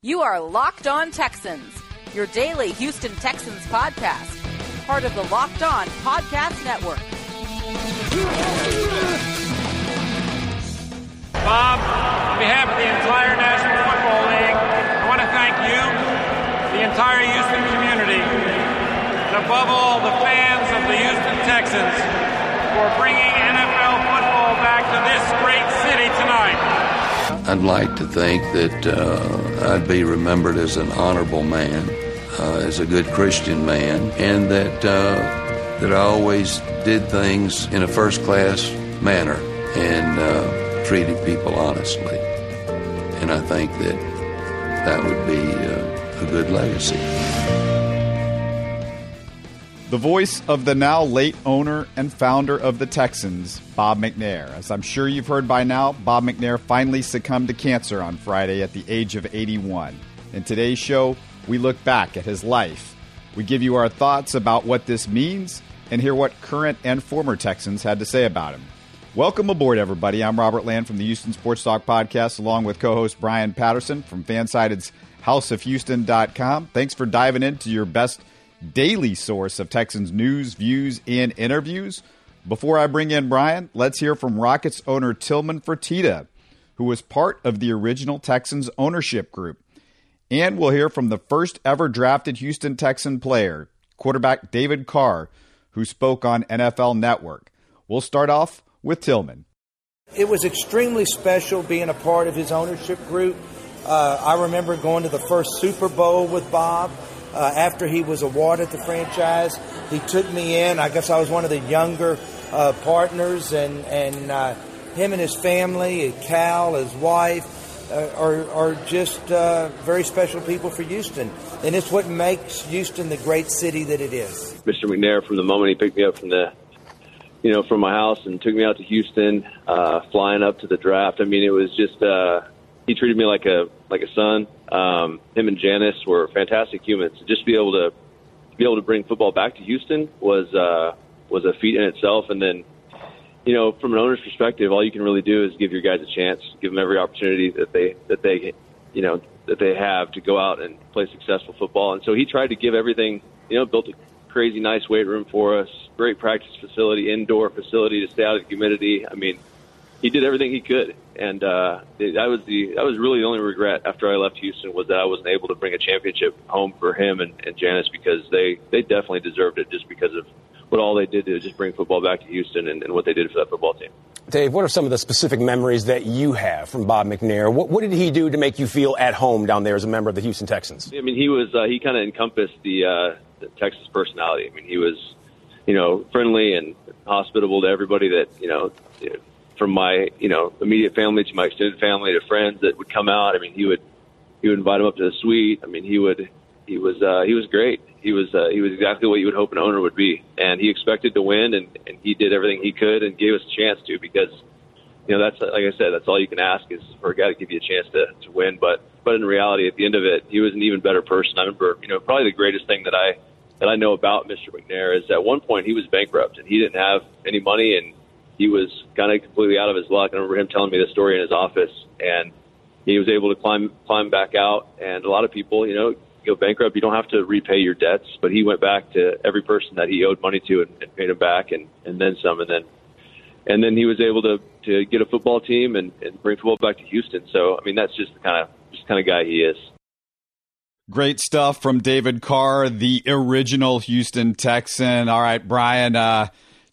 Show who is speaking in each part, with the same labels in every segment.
Speaker 1: You are Locked On Texans, your daily Houston Texans podcast, part of the Locked On Podcast Network.
Speaker 2: Bob, on behalf of the entire National Football League, I want to thank you, the entire Houston community, and above all, the fans of the Houston Texans for bringing NFL football back to this great city tonight.
Speaker 3: I'd like to think that uh, I'd be remembered as an honorable man, uh, as a good Christian man, and that uh, that I always did things in a first class manner and uh, treated people honestly. And I think that that would be uh, a good legacy.
Speaker 4: The voice of the now late owner and founder of the Texans, Bob McNair. As I'm sure you've heard by now, Bob McNair finally succumbed to cancer on Friday at the age of 81. In today's show, we look back at his life. We give you our thoughts about what this means and hear what current and former Texans had to say about him. Welcome aboard, everybody. I'm Robert Land from the Houston Sports Talk Podcast, along with co host Brian Patterson from Fansided's HouseofHouston.com. Thanks for diving into your best daily source of Texans news, views, and interviews. Before I bring in Brian, let's hear from Rockets owner Tillman Fertitta, who was part of the original Texans ownership group. And we'll hear from the first ever drafted Houston Texan player, quarterback David Carr, who spoke on NFL Network. We'll start off with Tillman.
Speaker 5: It was extremely special being a part of his ownership group. Uh, I remember going to the first Super Bowl with Bob. Uh, after he was awarded the franchise, he took me in. I guess I was one of the younger uh, partners, and and uh, him and his family, Cal, his wife, uh, are are just uh, very special people for Houston, and it's what makes Houston the great city that it is.
Speaker 6: Mr. McNair, from the moment he picked me up from the you know, from my house and took me out to Houston, uh, flying up to the draft. I mean, it was just, uh, he treated me like a, like a son. Um, him and Janice were fantastic humans. Just be able to be able to bring football back to Houston was uh, was a feat in itself. And then, you know, from an owner's perspective, all you can really do is give your guys a chance, give them every opportunity that they that they you know that they have to go out and play successful football. And so he tried to give everything. You know, built a crazy nice weight room for us, great practice facility, indoor facility to stay out of the humidity. I mean, he did everything he could, and uh, that was the that was really the only regret after I left Houston was that I wasn't able to bring a championship home for him and, and Janice because they they definitely deserved it just because of what all they did to just bring football back to Houston and, and what they did for that football team.
Speaker 7: Dave, what are some of the specific memories that you have from Bob McNair? What, what did he do to make you feel at home down there as a member of the Houston Texans?
Speaker 6: I mean, he was uh, he kind of encompassed the, uh, the Texas personality. I mean, he was you know friendly and hospitable to everybody that you know from my you know immediate family to my extended family to friends that would come out. I mean, he would he would invite them up to the suite. I mean, he would he was uh, he was great. He was uh, he was exactly what you would hope an owner would be, and he expected to win, and, and he did everything he could and gave us a chance to because you know that's like I said, that's all you can ask is for a guy to give you a chance to to win. But but in reality, at the end of it, he was an even better person. I remember you know probably the greatest thing that I that I know about Mr. McNair is at one point he was bankrupt and he didn't have any money and he was kind of completely out of his luck. I remember him telling me the story in his office, and he was able to climb climb back out. And a lot of people, you know, go bankrupt. You don't have to repay your debts, but he went back to every person that he owed money to and, and paid him back, and and then some, and then and then he was able to to get a football team and, and bring football back to Houston. So I mean, that's just the kind of just kind of guy he is.
Speaker 4: Great stuff from David Carr, the original Houston Texan. All right, Brian. Uh,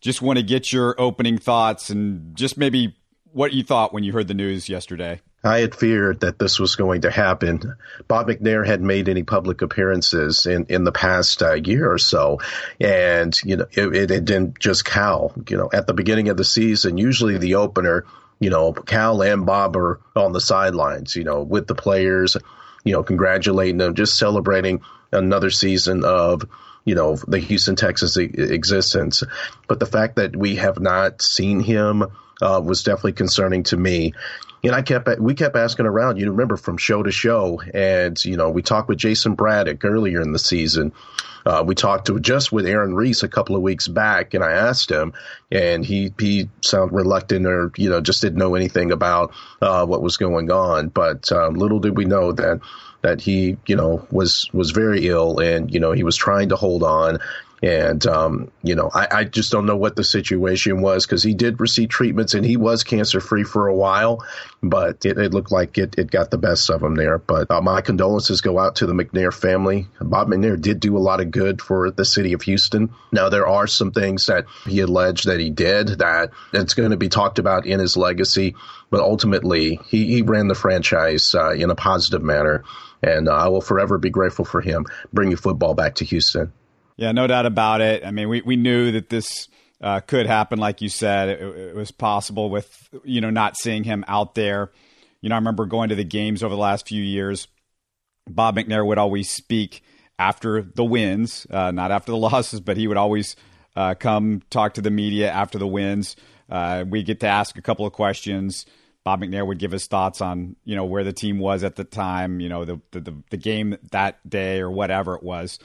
Speaker 4: just want to get your opening thoughts and just maybe what you thought when you heard the news yesterday.
Speaker 8: I had feared that this was going to happen. Bob McNair hadn't made any public appearances in, in the past uh, year or so. And, you know, it, it didn't just Cal. You know, at the beginning of the season, usually the opener, you know, Cal and Bob are on the sidelines, you know, with the players, you know, congratulating them, just celebrating another season of you know, the Houston Texans existence. But the fact that we have not seen him uh, was definitely concerning to me. And I kept we kept asking around. You remember from show to show, and you know we talked with Jason Braddock earlier in the season. Uh, we talked to just with Aaron Reiss a couple of weeks back, and I asked him, and he he sounded reluctant or you know just didn't know anything about uh, what was going on. But um, little did we know that that he you know was was very ill, and you know he was trying to hold on. And, um, you know, I, I, just don't know what the situation was because he did receive treatments and he was cancer free for a while, but it, it, looked like it, it got the best of him there. But uh, my condolences go out to the McNair family. Bob McNair did do a lot of good for the city of Houston. Now, there are some things that he alleged that he did that it's going to be talked about in his legacy, but ultimately he, he ran the franchise uh, in a positive manner. And uh, I will forever be grateful for him bringing football back to Houston.
Speaker 4: Yeah, no doubt about it. I mean, we, we knew that this uh, could happen, like you said. It, it, was possible with you know not seeing him out there. You know, I remember going to the games over the last few years. Bob McNair would always speak after the wins, uh, not after the losses, but he would always uh, come talk to the media after the wins. Uh, we get to ask a couple of questions. Bob McNair would give his thoughts on you know where the team was at the time, you know the the, the game that day or whatever it was.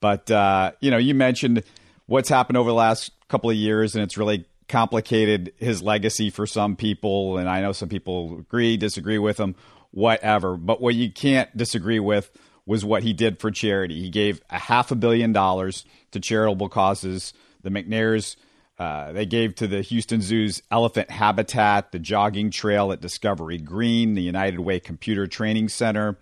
Speaker 4: But uh, you know, you mentioned what's happened over the last couple of years, and it's really complicated his legacy for some people. And I know some people agree, disagree with him, whatever. But what you can't disagree with was what he did for charity. He gave a half a billion dollars to charitable causes. The McNairs. Uh, they gave to the Houston Zoo's elephant habitat, the jogging trail at Discovery Green, the United Way Computer Training Center,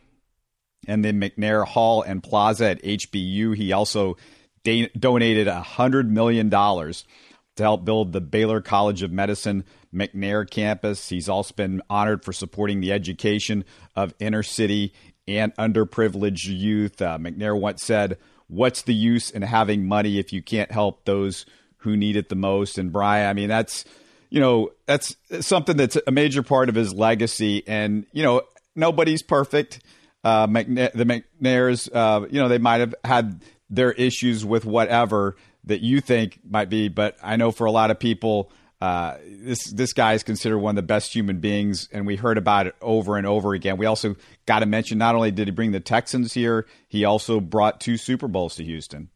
Speaker 4: and then McNair Hall and Plaza at HBU. He also da- donated $100 million to help build the Baylor College of Medicine McNair campus. He's also been honored for supporting the education of inner city and underprivileged youth. Uh, McNair once said, What's the use in having money if you can't help those who need it the most? And Brian, I mean, that's, you know, that's something that's a major part of his legacy. And, you know, nobody's perfect uh, McNair, the McNairs, uh, you know, they might have had their issues with whatever that you think might be, but I know for a lot of people, uh, this this guy is considered one of the best human beings, and we heard about it over and over again. We also got to mention not only did he bring the Texans here, he also brought two Super Bowls to Houston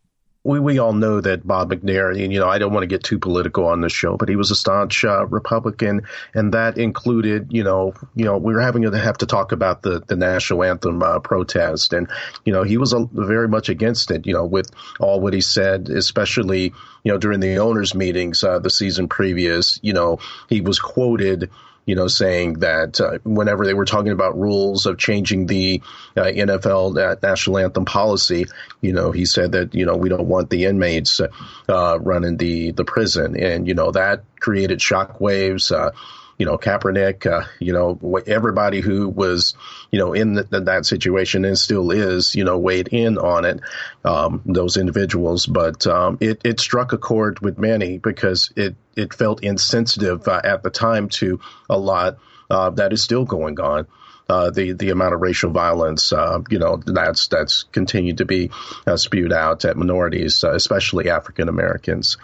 Speaker 8: we, we all know that Bob McNair, and, you know, I don't want to get too political on this show, but he was a staunch uh, Republican, and that included, you know, you know, we were having to have to talk about the, the national anthem uh, protest, and you know, he was a, very much against it, you know, with all what he said, especially, you know, during the owners' meetings uh, the season previous, you know, he was quoted you know, saying that uh, whenever they were talking about rules of changing the uh, NFL uh, national anthem policy, you know, he said that you know we don't want the inmates uh, running the the prison, and you know that created shockwaves. Uh, you know, Kaepernick, uh, you know, everybody who was, you know, in, the, that situation and still is, you know, weighed in on it, um, those individuals. But um, it, it struck a chord with many because it, it felt insensitive uh, at the time to a lot uh, that is still going on. Uh, the the amount of racial violence, uh, you know, that's that's continued to be uh, spewed out at minorities, uh, especially African Americans.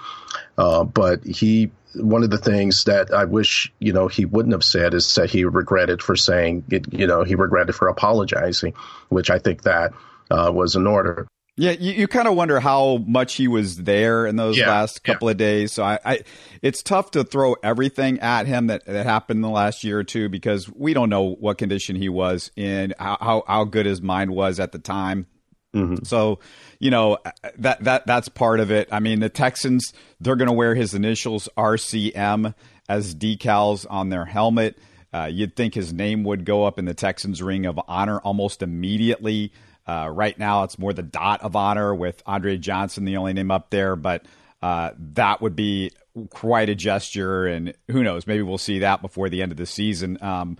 Speaker 8: Uh, but he one of the things that I wish you know he wouldn't have said is that he regretted for saying it, you know he regretted for apologizing, which I think that uh, was in order.
Speaker 4: Yeah, you, you kind of wonder how much he was there in those yeah, last couple yeah. of days. So I, I, it's tough to throw everything at him that, that happened in the last year or two because we don't know what condition he was in, how how, how good his mind was at the time. Mm-hmm. So, you know that that that's part of it. I mean, the Texans they're going to wear his initials RCM as decals on their helmet. Uh, you'd think his name would go up in the Texans ring of honor almost immediately. Uh, right now, it's more the dot of honor with Andre Johnson, the only name up there, but uh, that would be quite a gesture. And who knows, maybe we'll see that before the end of the season. Um,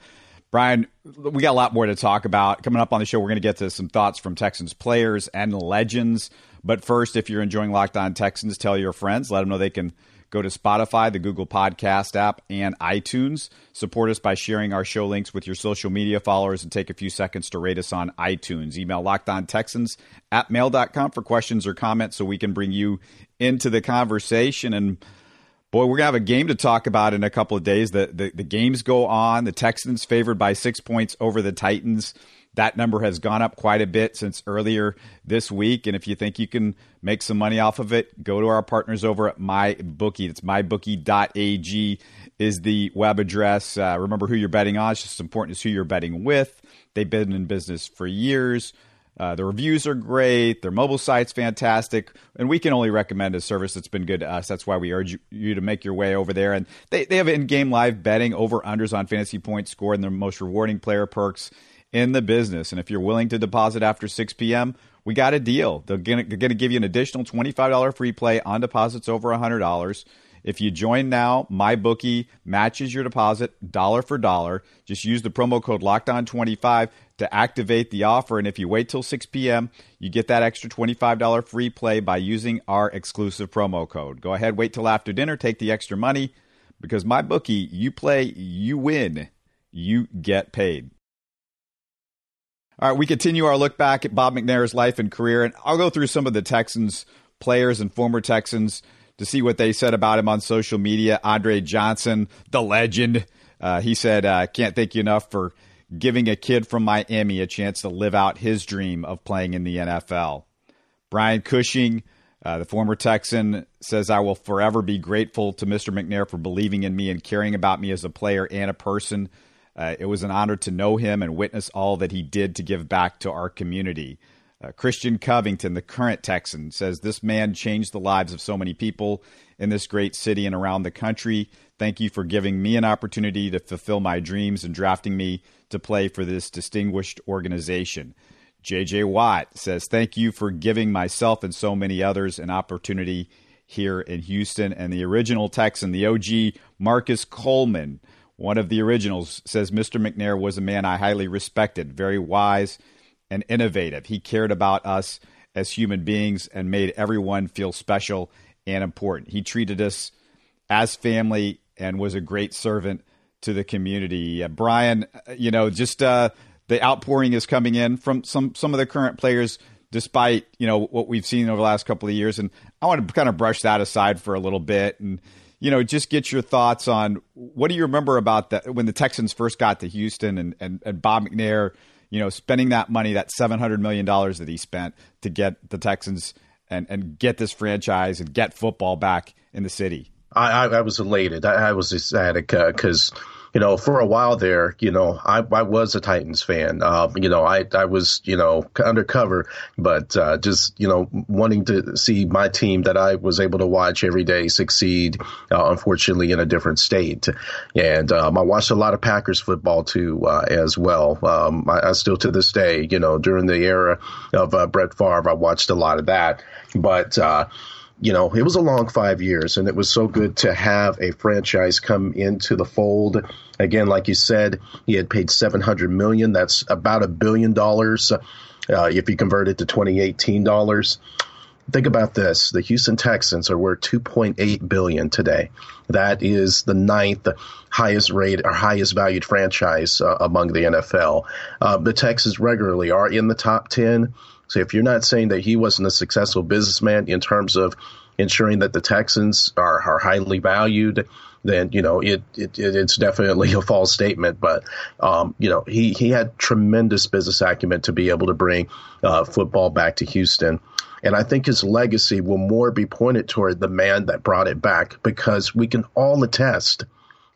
Speaker 4: Brian, we got a lot more to talk about. Coming up on the show, we're going to get to some thoughts from Texans players and legends. But first, if you're enjoying Locked On Texans, tell your friends. Let them know they can Go to Spotify, the Google Podcast app, and iTunes. Support us by sharing our show links with your social media followers and take a few seconds to rate us on iTunes. Email lockedontexans at mail.com for questions or comments so we can bring you into the conversation. And Boy, we're gonna have a game to talk about in a couple of days. The, the the games go on. The Texans favored by six points over the Titans. That number has gone up quite a bit since earlier this week. And if you think you can make some money off of it, go to our partners over at MyBookie. It's mybookie.ag is the web address. Uh, remember who you're betting on. It's just as important as who you're betting with. They've been in business for years. Uh, the reviews are great. Their mobile site's fantastic, and we can only recommend a service that's been good to us. That's why we urge you, you to make your way over there. And they, they have in-game live betting, over/unders on fantasy points scored, and their most rewarding player perks in the business. And if you're willing to deposit after 6 p.m., we got a deal. They're going to give you an additional $25 free play on deposits over $100. If you join now, MyBookie matches your deposit dollar for dollar. Just use the promo code LOCKEDON25 to activate the offer. And if you wait till 6 p.m., you get that extra $25 free play by using our exclusive promo code. Go ahead, wait till after dinner, take the extra money because my bookie, you play, you win, you get paid. All right, we continue our look back at Bob McNair's life and career, and I'll go through some of the Texans players and former Texans to see what they said about him on social media. Andre Johnson, the legend, uh, he said, uh, "Can't thank you enough for giving a kid from Miami a chance to live out his dream of playing in the NFL." Brian Cushing, uh, the former Texan, says, "I will forever be grateful to Mr. McNair for believing in me and caring about me as a player and a person." Uh, it was an honor to know him and witness all that he did to give back to our community. Uh, Christian Covington, the current Texan, says this man changed the lives of so many people in this great city and around the country. Thank you for giving me an opportunity to fulfill my dreams and drafting me to play for this distinguished organization. JJ Watt says, Thank you for giving myself and so many others an opportunity here in Houston. And the original Texan, the OG Marcus Coleman, one of the originals, says, Mr. McNair was a man I highly respected, very wise and innovative. He cared about us as human beings and made everyone feel special and important. He treated us as family and was a great servant to the community. Uh, Brian, you know, just uh, the outpouring is coming in from some some of the current players, despite you know what we've seen over the last couple of years. And I want to kind of brush that aside for a little bit and you know, just get your thoughts on what do you remember about that when the Texans first got to Houston and, and, and Bob McNair you know, spending that money, that seven hundred million dollars that he spent to get the Texans and and get this franchise and get football back in the city.
Speaker 8: I, I, was elated. I, I was ecstatic because. Uh, you know, for a while there, you know, I, I was a Titans fan. Uh, you know, I, I was, you know, undercover, but uh, just, you know, wanting to see my team that I was able to watch every day succeed, uh, unfortunately, in a different state. And um, I watched a lot of Packers football too, uh, as well. Um, I, I, still to this day, you know, during the era of uh, Brett Favre, I watched a lot of that. But, uh, you know, it was a long five years, and it was so good to have a franchise come into the fold. Again, like you said, he had paid seven hundred million. That's about a billion dollars uh, if you convert it to twenty eighteen dollars. Think about this: the Houston Texans are worth two point eight billion today. That is the ninth highest rate or highest valued franchise uh, among the NFL. Uh, the Texans regularly are in the top ten. So if you're not saying that he wasn't a successful businessman in terms of ensuring that the Texans are, are highly valued, then you know it, it it's definitely a false statement. But um, you know he he had tremendous business acumen to be able to bring uh, football back to Houston. And I think his legacy will more be pointed toward the man that brought it back because we can all attest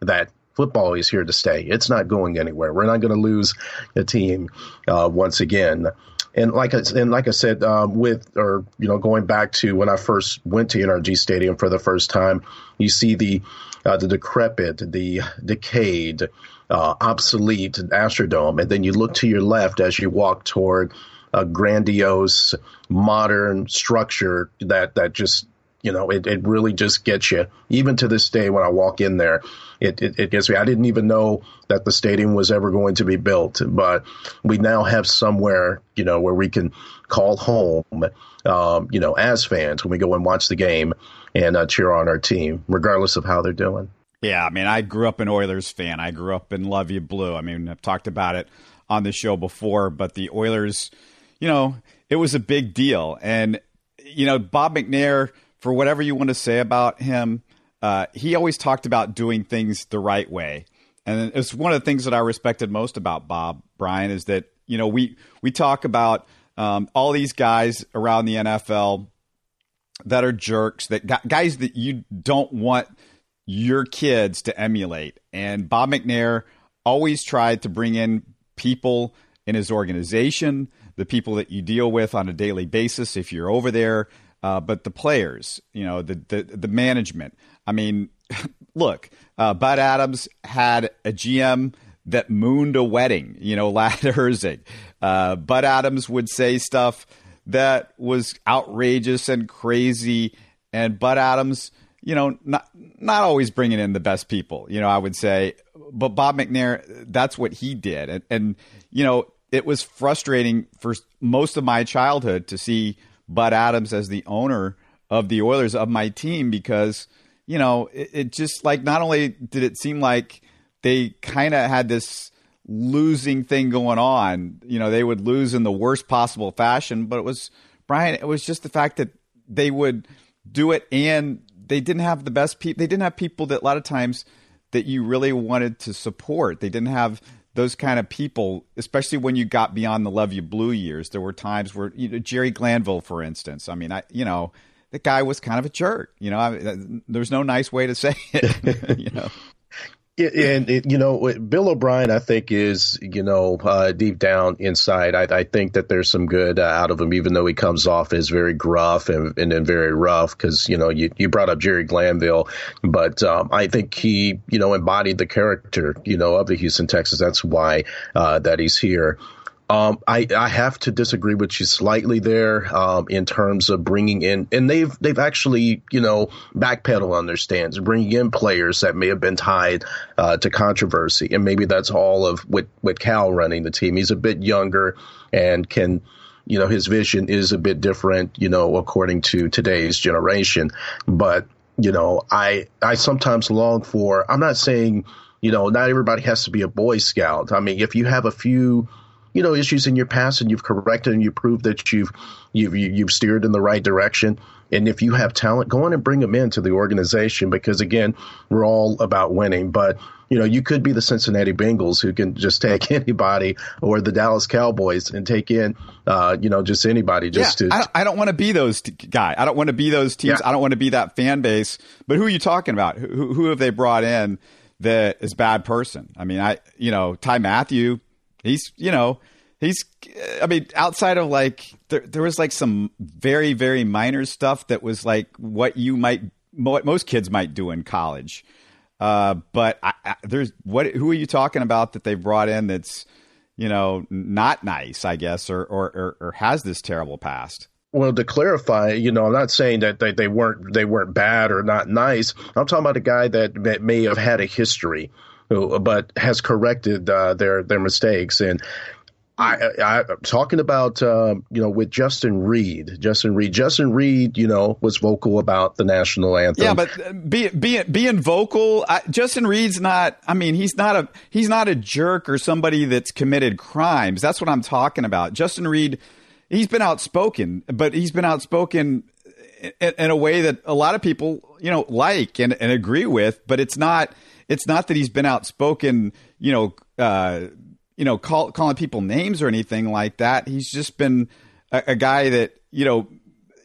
Speaker 8: that football is here to stay. It's not going anywhere. We're not going to lose a team uh, once again. And like I, and like I said, um, with or you know going back to when I first went to NRG Stadium for the first time, you see the uh, the decrepit, the decayed, uh, obsolete Astrodome, and then you look to your left as you walk toward a grandiose, modern structure that that just you know, it, it really just gets you. Even to this day, when I walk in there, it, it, it gets me. I didn't even know that the stadium was ever going to be built, but we now have somewhere, you know, where we can call home, um, you know, as fans when we go and watch the game and uh, cheer on our team, regardless of how they're doing.
Speaker 4: Yeah, I mean, I grew up an Oilers fan. I grew up in Luv Ya Blue. I mean, I've talked about it on the show before, but the Oilers, you know, it was a big deal. And, you know, Bob McNair – for whatever you want to say about him, uh, he always talked about doing things the right way. And it's one of the things that I respected most about Bob Brian is that you know we we talk about um, all these guys around the NFL that are jerks, that guys that you don't want your kids to emulate. And Bob McNair always tried to bring in people in his organization, the people that you deal with on a daily basis if you're over there, uh, but the players, you know, the the, the management. I mean, look, uh, Bud Adams had a GM that mooned a wedding, you know, Ladd Herzeg. Uh, Bud Adams would say stuff that was outrageous and crazy, and Bud Adams, you know, not not always bringing in the best people, you know, I would say, but Bob McNair, that's what he did, and, and you know, it was frustrating for most of my childhood to see Bud Adams as the owner of the Oilers of my team because you know it, it just like not only did it seem like they kind of had this losing thing going on. You know, they would lose in the worst possible fashion, but it was Brian. It was just the fact that they would do it, and they didn't have the best people. They didn't have people that a lot of times that you really wanted to support. They didn't have those kind of people, especially when you got beyond the Luv Ya Blue years. There were times where you know, Jerry Glanville, for instance. I mean, I you know. The guy was kind of a jerk, you know. I, uh, there's no nice way to say it, you know
Speaker 8: and you know, Bill O'Brien, I think is you know uh, deep down inside, I, I, think that there's some good uh, out of him, even though he comes off as very gruff and and, and very rough. Because you know, you, you brought up Jerry Glanville, but um, I think he you know embodied the character you know of the Houston Texas. That's why uh, that he's here. Um, I, I have to disagree with you slightly there um, in terms of bringing in, and they've they've actually you know backpedal on their stance, bringing in players that may have been tied uh, to controversy, and maybe that's all of with with Cal running the team. He's a bit younger and can you know his vision is a bit different, you know, according to today's generation. But you know, I I sometimes long for. I'm not saying you know not everybody has to be a Boy Scout. I mean, if you have a few you know issues in your past and you've corrected and you proved that you've you've you've steered in the right direction. And if you have talent go on and bring them into the organization because again we're all about winning. But you know you could be the Cincinnati Bengals who can just take anybody or the Dallas Cowboys and take in uh, you know just anybody just
Speaker 4: yeah,
Speaker 8: to
Speaker 4: I don't, I don't want to be those t- guy. I don't want to be those teams. Yeah. I don't want to be that fan base. But who are you talking about? Who, who have they brought in that is bad person? I mean I you know Ty Mathieu he's you know he's i mean outside of like there, there was like some very very minor stuff that was like what you might what most kids might do in college. Uh, but I, I, there's what who are you talking about that they brought in that's you know not nice i guess or or, or, or has this terrible past?
Speaker 8: Well, to clarify, you know, I'm not saying that they, they weren't they weren't bad or not nice. I'm talking about a guy that may have had a history, but has corrected uh, their their mistakes. And I, I talking about uh, you know with Justin Reid, Justin Reid, Justin Reid, you know, was vocal about the national anthem.
Speaker 4: Yeah, but uh, be, be, being vocal, I, Justin Reid's not. I mean, he's not a he's not a jerk or somebody that's committed crimes. That's what I'm talking about. Justin Reid, he's been outspoken, but he's been outspoken in, in a way that a lot of people you know like and, and agree with. But it's not it's not that he's been outspoken, you know. Uh, you know, call, calling people names or anything like that. He's just been a, a guy that, you know,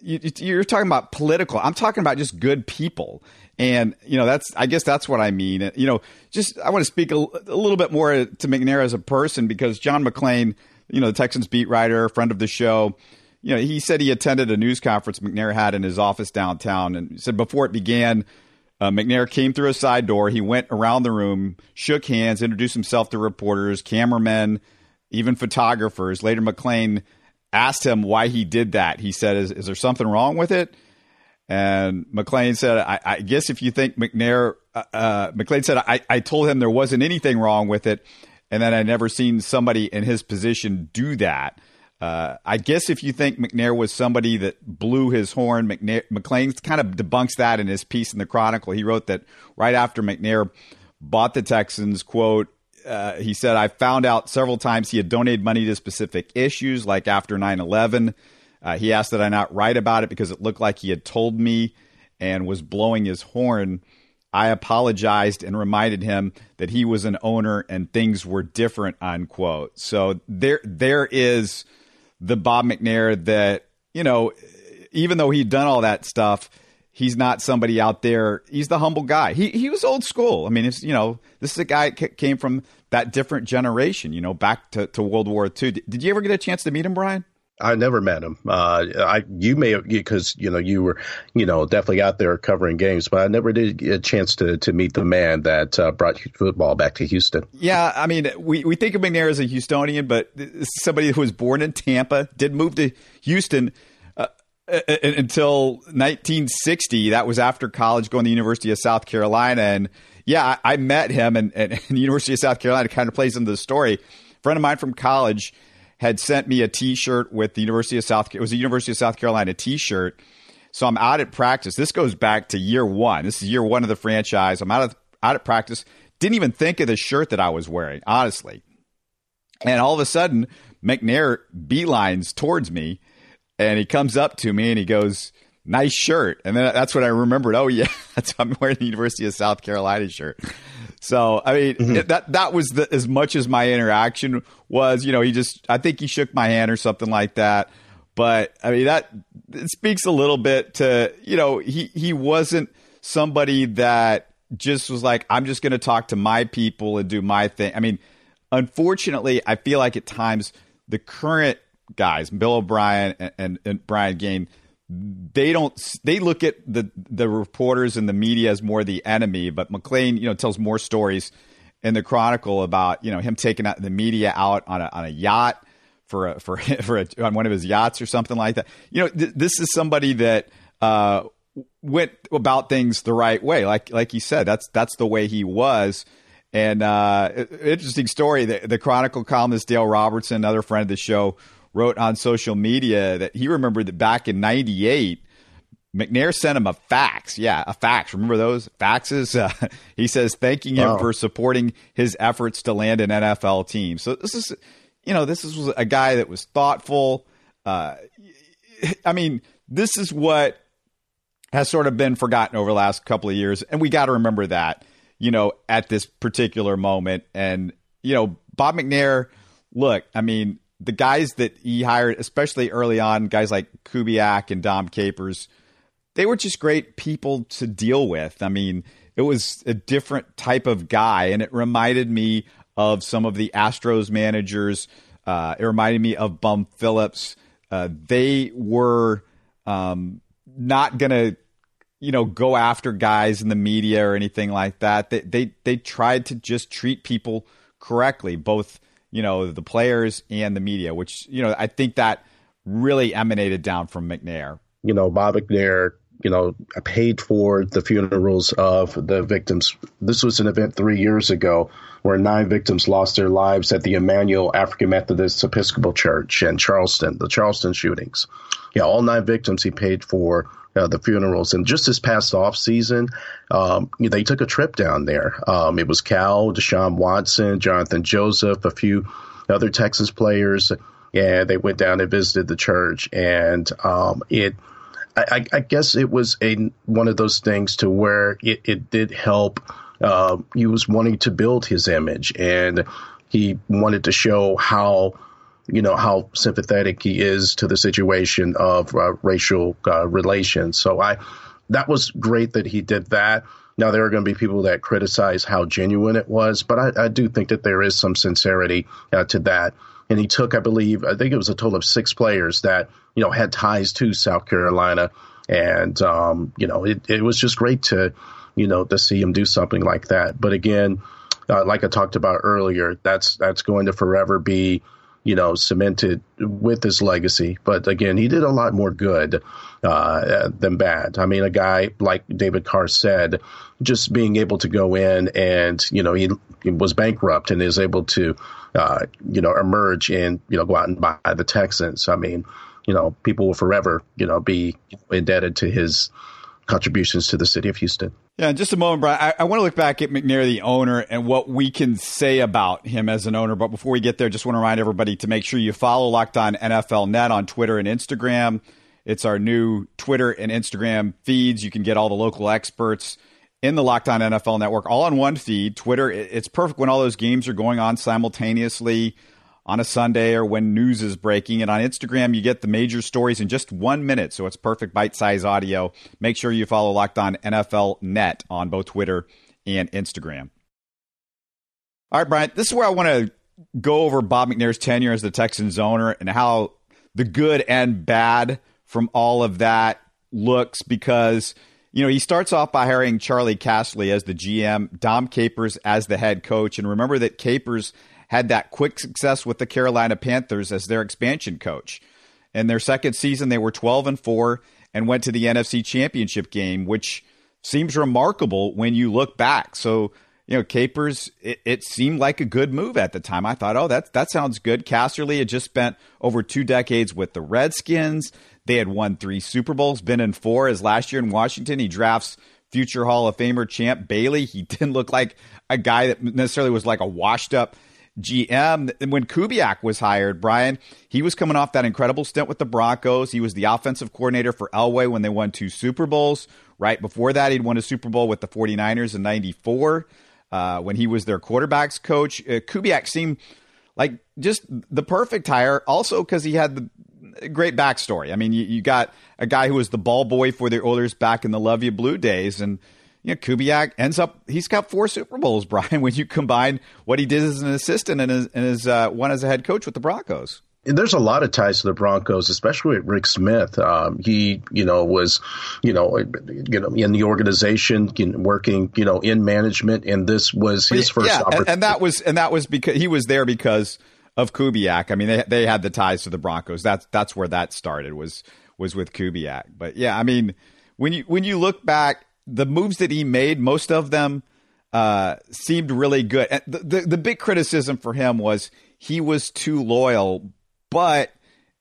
Speaker 4: you, are talking about political. I'm talking about just good people. And, you know, that's, I guess that's what I mean. You know, just, I want to speak a, a little bit more to McNair as a person because John McClain, you know, the Texans beat writer, friend of the show, you know, he said he attended a news conference McNair had in his office downtown and said before it began, uh, McNair came through a side door. He went around the room, shook hands, introduced himself to reporters, cameramen, even photographers. Later, McClain asked him why he did that. He said, "Is, is there something wrong with it?" And McClain said, I, I guess if you think McNair, uh, uh, McClain said, I, I told him there wasn't anything wrong with it, and then I never seen somebody in his position do that." Uh, I guess if you think McNair was somebody that blew his horn, McNair, McClain kind of debunks that in his piece in the Chronicle. He wrote that right after McNair bought the Texans, quote, uh, he said, I found out several times he had donated money to specific issues, like after 9 11. Uh, he asked that I not write about it because it looked like he had told me and was blowing his horn. I apologized and reminded him that he was an owner and things were different, unquote. So there, there is the Bob McNair that, you know, even though he'd done all that stuff, he's not somebody out there. He's the humble guy. He, he was old school. I mean, it's, you know, this is a guy came from that different generation, you know, back to, to World War II. Did you ever get a chance to meet him, Brian?
Speaker 8: I never met him. Uh, I you may because you know you were you know definitely out there covering games, but I never did get a chance to to meet the man that uh, brought football back to Houston.
Speaker 4: Yeah, I mean we we think of McNair as a Houstonian, but somebody who was born in Tampa did move to Houston. Uh, until 1960, that was after college, going to the University of South Carolina, and yeah, I, I met him, and, and, and the University of South Carolina kind of plays into the story. A friend of mine from college had sent me a T-shirt with the University of South. It was a University of South Carolina T-shirt. So I'm out at practice. This goes back to year one. This is year one of the franchise. I'm out of out at practice. Didn't even think of the shirt that I was wearing, honestly. And all of a sudden, McNair beelines towards me, and he comes up to me and he goes, "Nice shirt." And then that's when I remembered. Oh yeah, I'm wearing the University of South Carolina shirt. So I mean mm-hmm. that that was the, as much as my interaction was. You know, he just I think he shook my hand or something like that. But I mean that it speaks a little bit to you know he he wasn't somebody that just was like I'm just going to talk to my people and do my thing. I mean, unfortunately, I feel like at times the current guys, Bill O'Brien and, and, and Brian Gaine they don't they look at the the reporters and the media as more the enemy but McClain you know tells more stories in the chronicle about you know him taking the media out on a on a yacht for a for for a, on one of his yachts or something like that. You know th- this is somebody that uh, went about things the right way. Like like he said that's that's the way he was. And uh, interesting story the, the chronicle columnist Dale Robertson another friend of the show wrote on social media that he remembered that back in 98, McNair sent him a fax. Yeah, a fax. Remember those faxes? Uh, he says thanking him wow. for supporting his efforts to land an NFL team. So this is, you know, this is a guy that was thoughtful. Uh, I mean, this is what has sort of been forgotten over the last couple of years, and we got to remember that, you know, at this particular moment. And you know, Bob McNair. Look, I mean, the guys that he hired, especially early on, guys like Kubiak and Dom Capers, they were just great people to deal with. I mean, it was a different type of guy, and it reminded me of some of the Astros managers. Uh, it reminded me of Bum Phillips. Uh, they were um, not going to, you know, go after guys in the media or anything like that. They they they tried to just treat people correctly, both you know, the players and the media, which, you know, I think that really emanated down from McNair.
Speaker 8: You know, Bob McNair, you know, paid for the funerals of the victims. This was an event three years ago where nine victims lost their lives at the Emanuel African Methodist Episcopal Church in Charleston, the Charleston shootings. Yeah, all nine victims he paid for uh, the funerals. And just this past off season, um, they took a trip down there. Um, it was Cal, Deshaun Watson, Johnathan Joseph, a few other Texas players. and they went down and visited the church, and um, it. I, I, guess it was a one of those things to where it, it did help. Uh, he was wanting to build his image, and he wanted to show how you know how sympathetic he is to the situation of uh, racial uh, relations. So I that was great that he did that. Now there are going to be people that criticize how genuine it was, but I, I do think that there is some sincerity uh, to that. And he took, I believe, I think it was a total of six players that you know had ties to South Carolina, and um, you know it, it was just great to you know to see him do something like that. But again, uh, like I talked about earlier, that's that's going to forever be you know, cemented with his legacy. But again, he did a lot more good uh, than bad. I mean, a guy like David Carr said, just being able to go in and, you know, he, he was bankrupt and is able to, uh, you know, emerge and, you know, go out and buy the Texans. I mean, you know, people will forever, you know, be indebted to his contributions to the city of Houston.
Speaker 4: Yeah, in just a moment, Brian, I, I, want to look back at McNair, the owner, and what we can say about him as an owner. But before we get there, just want to remind everybody to make sure you follow Locked On NFL Net on Twitter and Instagram. It's our new Twitter and Instagram feeds. You can get all the local experts in the Locked On NFL Network, all on one feed. Twitter, it's perfect when all those games are going on simultaneously on a Sunday or when news is breaking. And on Instagram, you get the major stories in just one minute. So it's perfect bite size audio. Make sure you follow Locked On NFL Net on both Twitter and Instagram. All right, Brian, this is where I want to go over Bob McNair's tenure as the Texans owner and how the good and bad from all of that looks because you know he starts off by hiring Charley Casserly as the GM, Dom Capers as the head coach, and remember that Capers had that quick success with the Carolina Panthers as their expansion coach. In their second season, they were 12 and 4 and went to the NFC Championship game, which seems remarkable when you look back. So, you know, Capers, it, it, seemed like a good move at the time. I thought, oh, that that sounds good. Casserly had just spent over two decades with the Redskins. They had won three Super Bowls, been in four. As last year in Washington, he drafts future Hall of Famer Champ Bailey. He didn't look like a guy that necessarily was like a washed up GM. When Kubiak was hired, Brian, he was coming off that incredible stint with the Broncos. He was the offensive coordinator for Elway when they won two Super Bowls. Right before that, he'd won a Super Bowl with the 49ers in 94 uh, when he was their quarterbacks coach. Uh, Kubiak seemed like just the perfect hire, also because he had the great backstory. I mean, you, you, got a guy who was the ball boy for the Oilers back in the Luv Ya Blue days, and you know, Kubiak ends up, he's got four Super Bowls, Brian, when you combine what he did as an assistant and his, and his uh, one as a head coach with the Broncos.
Speaker 8: There's a lot of ties to the Broncos, especially with Rick Smith. Um, he, you know, was, you know, you know, in the organization, working, you know, in management, and this was his first.
Speaker 4: Yeah, and, and, that was and that was because he was there because of Kubiak. I mean, they they had the ties to the Broncos. That's that's where that started was was with Kubiak. But yeah, I mean, when you when you look back the moves that he made, most of them uh, seemed really good. The, the, the big criticism for him was he was too loyal, but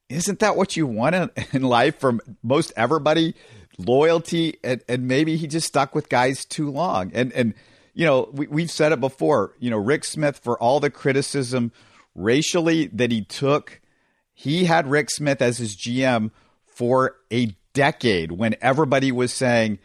Speaker 4: isn't that what you want in, in life from most everybody? Loyalty, and, and maybe he just stuck with guys too long. And and you know we, we've said it before. You know Rick Smith for all the criticism racially that he took, he had Rick Smith as his GM for a decade when everybody was saying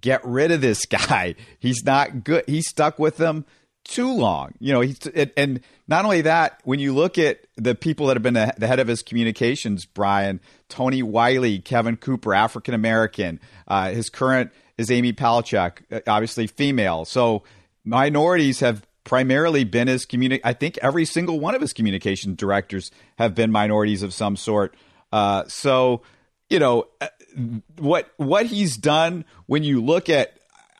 Speaker 4: get rid of this guy. He's not good. He's stuck with them too long. You know, he's and not only that, when you look at the people that have been the head of his communications, Brian, Tony Wyllie, Kevin Cooper, African American, uh, his current is Amy Palcic, uh, obviously female. So minorities have primarily been his communi- I think every single one of his communication directors have been minorities of some sort. Uh, so you know, uh, what what he's done when you look at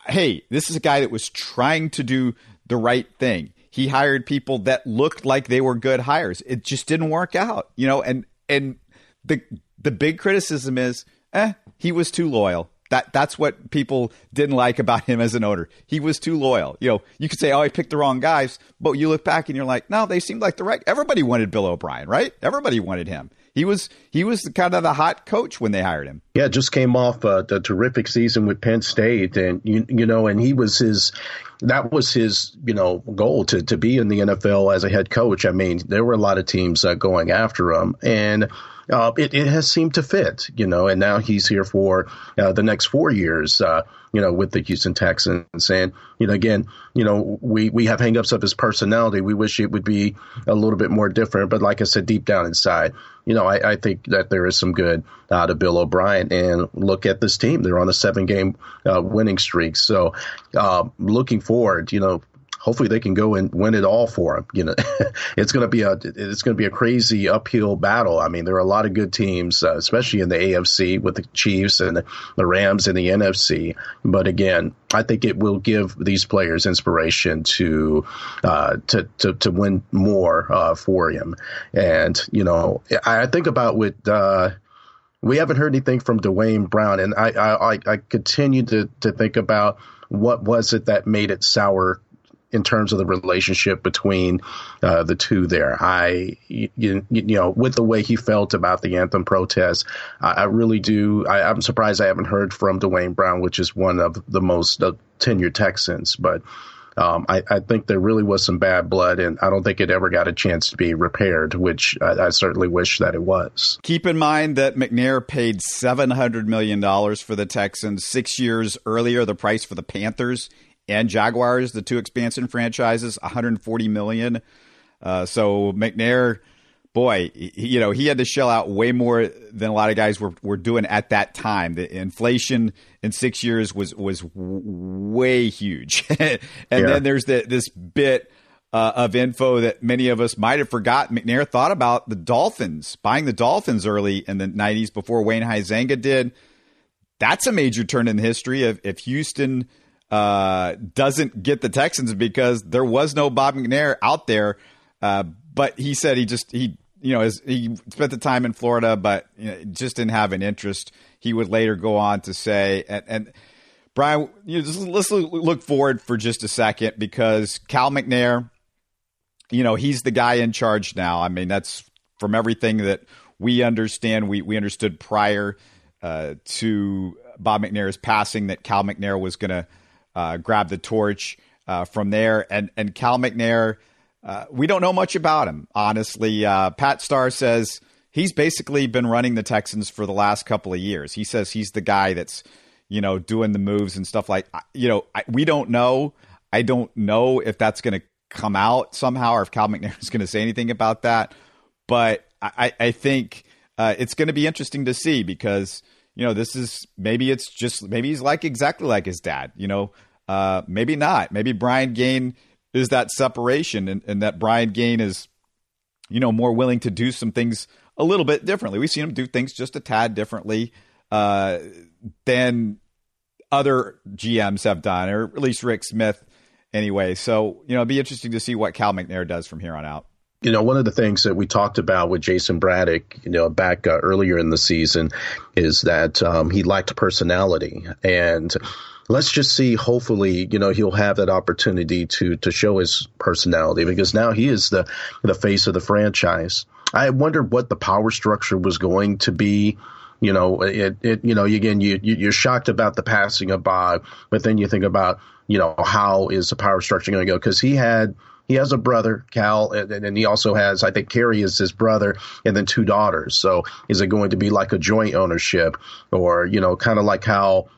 Speaker 4: hey, this is a guy that was trying to do the right thing. He hired people that looked like they were good hires. It just didn't work out, you know, and and the the big criticism is, eh, he was too loyal. That that's what people didn't like about him as an owner. He was too loyal. You know, you could say, "Oh, I picked the wrong guys," but you look back and you're like, "No, they seemed like the right." Everybody wanted Bill O'Brien, right? Everybody wanted him. He was he was kind of the hot coach when they hired him.
Speaker 8: Yeah, just came off a, a terrific season with Penn State, and you you know, and he was his that was his you know goal to to be in the NFL as a head coach. I mean, there were a lot of teams uh, going after him, and uh, it, it has seemed to fit, you know, and now he's here for uh, the next four years, uh, you know, with the Houston Texans. And, you know, again, you know, we, we have hangups of his personality. We wish it would be a little bit more different. But like I said, deep down inside, you know, I, I think that there is some good out of Bill O'Brien. And look at this team. They're on a seven game uh, winning streak. So uh, looking forward, you know, hopefully they can go and win it all for them. You know, it's going to be a it's going to be a crazy uphill battle. I mean, there are a lot of good teams, uh, especially in the AFC with the Chiefs and the Rams in the NFC. But again, I think it will give these players inspiration to uh, to, to to win more uh, for him. And you know, I think about with. Uh, we haven't heard anything from Duane Brown, and I, I, I continue to, to think about what was it that made it sour in terms of the relationship between uh, the two there. I, you, you, know, with the way he felt about the anthem protest, I, I really do. I, am surprised I haven't heard from Duane Brown, which is one of the most uh, tenured Texans. But um, I, I, think there really was some bad blood, and I don't think it ever got a chance to be repaired, which I, I certainly wish that it was.
Speaker 4: Keep in mind that McNair paid $700 million for the Texans. Six years earlier, the price for the Panthers and Jaguars, the two expansion franchises, 140 million. Uh, so McNair – boy, you know, he had to shell out way more than a lot of guys were, were doing at that time. The inflation in six years was was w- way huge, and yeah. then there's the, this bit. Uh, of info that many of us might have forgotten. McNair thought about the Dolphins, buying the Dolphins early in the 90s before Wayne Huizenga did. That's a major turn in the history. If, if Houston uh, doesn't get the Texans because there was no Bob McNair out there, uh, but he said he just he you know, as he spent the time in Florida, but you know, just didn't have an interest. He would later go on to say, and, and Brian, you know, just, let's look forward for just a second because Cal McNair, you know, he's the guy in charge now. I mean, that's from everything that we understand. We we understood prior uh, to Bob McNair's passing that Cal McNair was going to uh, grab the torch uh, from there, and and Cal McNair uh, we don't know much about him, honestly. Uh, Pat Starr says he's basically been running the Texans for the last couple of years. He says he's the guy that's, you know, doing the moves and stuff like, you know, I, we don't know. I don't know if that's going to come out somehow or if Cal McNair is going to say anything about that. But I, I think uh, it's going to be interesting to see because, you know, this is maybe it's just maybe he's like exactly like his dad, you know, uh, maybe not. Maybe Brian Gaine is that separation and, and that Brian Gaine is, you know, more willing to do some things a little bit differently. We've seen him do things just a tad differently uh, than other GMs have done, or at least Rick Smith anyway. So, you know, it'd be interesting to see what Cal McNair does from here on out.
Speaker 8: You know, one of the things that we talked about with Jason Braddock, you know, back uh, earlier in the season is that um, he lacked personality. And let's just see. Hopefully, you know, he'll have that opportunity to to show his personality because now he is the the face of the franchise. I wondered what the power structure was going to be. You know, it, it you know, again, you, you are shocked about the passing of Bob, but then you think about, you know, how is the power structure going to go? Because he had he has a brother, Cal, and, and, he also has, I think, Carrie is his brother, and then two daughters. So is it going to be like a joint ownership, or you know, kind of like how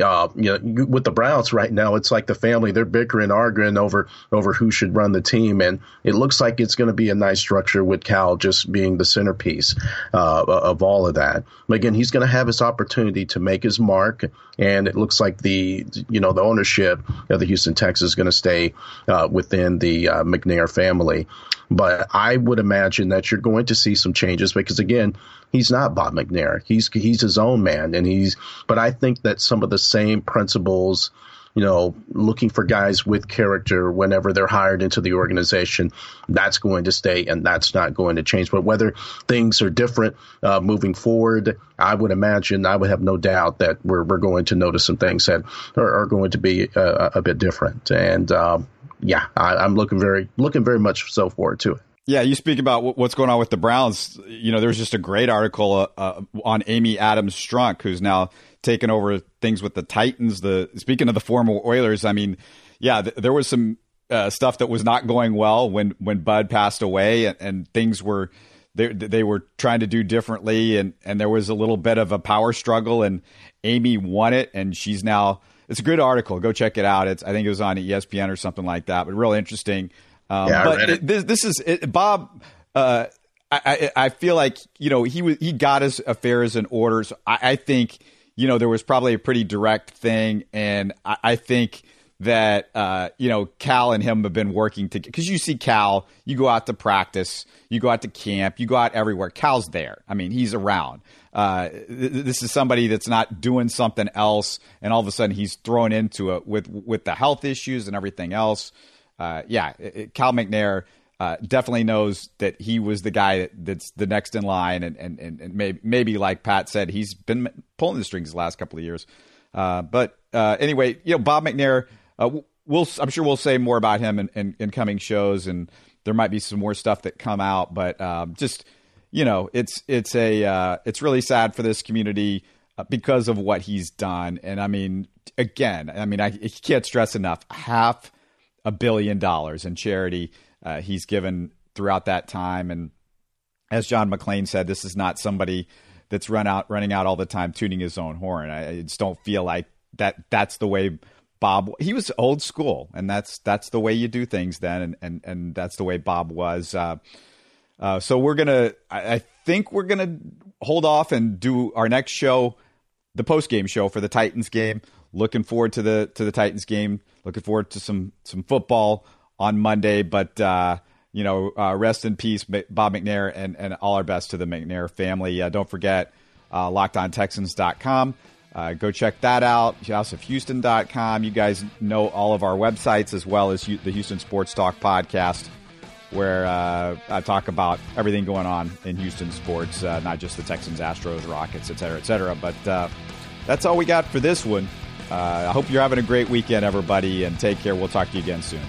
Speaker 8: uh, you know, with the Browns right now, it's like the family they're bickering, arguing over over who should run the team, and it looks like it's going to be a nice structure with Cal just being the centerpiece uh, of all of that. But again, he's going to have his opportunity to make his mark, and it looks like the you know the ownership of the Houston Texans is going to stay uh, within the uh, McNair family. But I would imagine that you're going to see some changes because again, he's not Bob McNair. He's he's his own man, and he's. But I think that some of the same principles you know, looking for guys with character whenever they're hired into the organization. That's going to stay and that's not going to change. But whether things are different uh, moving forward, I would imagine, I would have no doubt that we're, we're going to notice some things that are, are going to be uh, a bit different. And um, yeah, I, am looking very, looking very much so forward to it.
Speaker 4: Yeah, you speak about what's going on with the Browns. You know, there's just a great article uh, uh, on Amy Adams Strunk, who's now taken over things with the Titans. The speaking of the former Oilers, I mean, yeah, th- there was some uh, stuff that was not going well when when Bud passed away, and, and things were they they were trying to do differently, and and there was a little bit of a power struggle, and Amy won it, and she's now. It's a good article. Go check it out. It's I think it was on ESPN or something like that, but real interesting. Um, yeah, but it, this, this is it, Bob. Uh, I, I, I feel like you know he was he got his affairs in order. So I, I think you know, there was probably a pretty direct thing. And I, I think that, uh, you know, Cal and him have been working together because you see Cal, you go out to practice, you go out to camp, you go out everywhere. Cal's there. I mean, he's around. Uh, th- this is somebody that's not doing something else, and all of a sudden he's thrown into it with with the health issues and everything else. Uh, yeah, it, Cal McNair uh, definitely knows that he was the guy that, that's the next in line, and and and, maybe maybe like Pat said, he's been pulling the strings the last couple of years. Uh, but uh, anyway, you know, Bob McNair, uh, we'll I'm sure we'll say more about him in, in, in, coming shows, and there might be some more stuff that come out. But um, just you know, it's it's a uh, it's really sad for this community uh, because of what he's done, and I mean, again, I mean, I, I can't stress enough half a billion dollars in charity uh, he's given throughout that time. And as John McClain said, this is not somebody that's run out running out all the time tuning his own horn. I, I just don't feel like that that's the way Bob he was old school and that's that's the way you do things then and and, and that's the way Bob was uh, uh, so we're gonna I, I, think we're gonna hold off and do our next show the post game show for the Titans game looking forward to the to the Titans game looking forward to some some football on Monday but uh, you know, uh, rest in peace, Bob McNair, and, and all our best to the McNair family. Uh, don't forget, uh, lockedontexans.com. Uh, go check that out. HouseofHouston.com. You guys know all of our websites as well as the Houston Sports Talk podcast, where uh, I talk about everything going on in Houston sports, uh, not just the Texans, Astros, Rockets, et cetera, et cetera. But uh, that's all we got for this one. Uh, I hope you're having a great weekend, everybody, and take care. We'll talk to you again soon.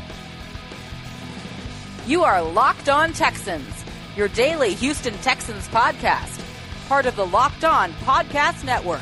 Speaker 1: You are Locked On Texans, your daily Houston Texans podcast, part of the Locked On Podcast Network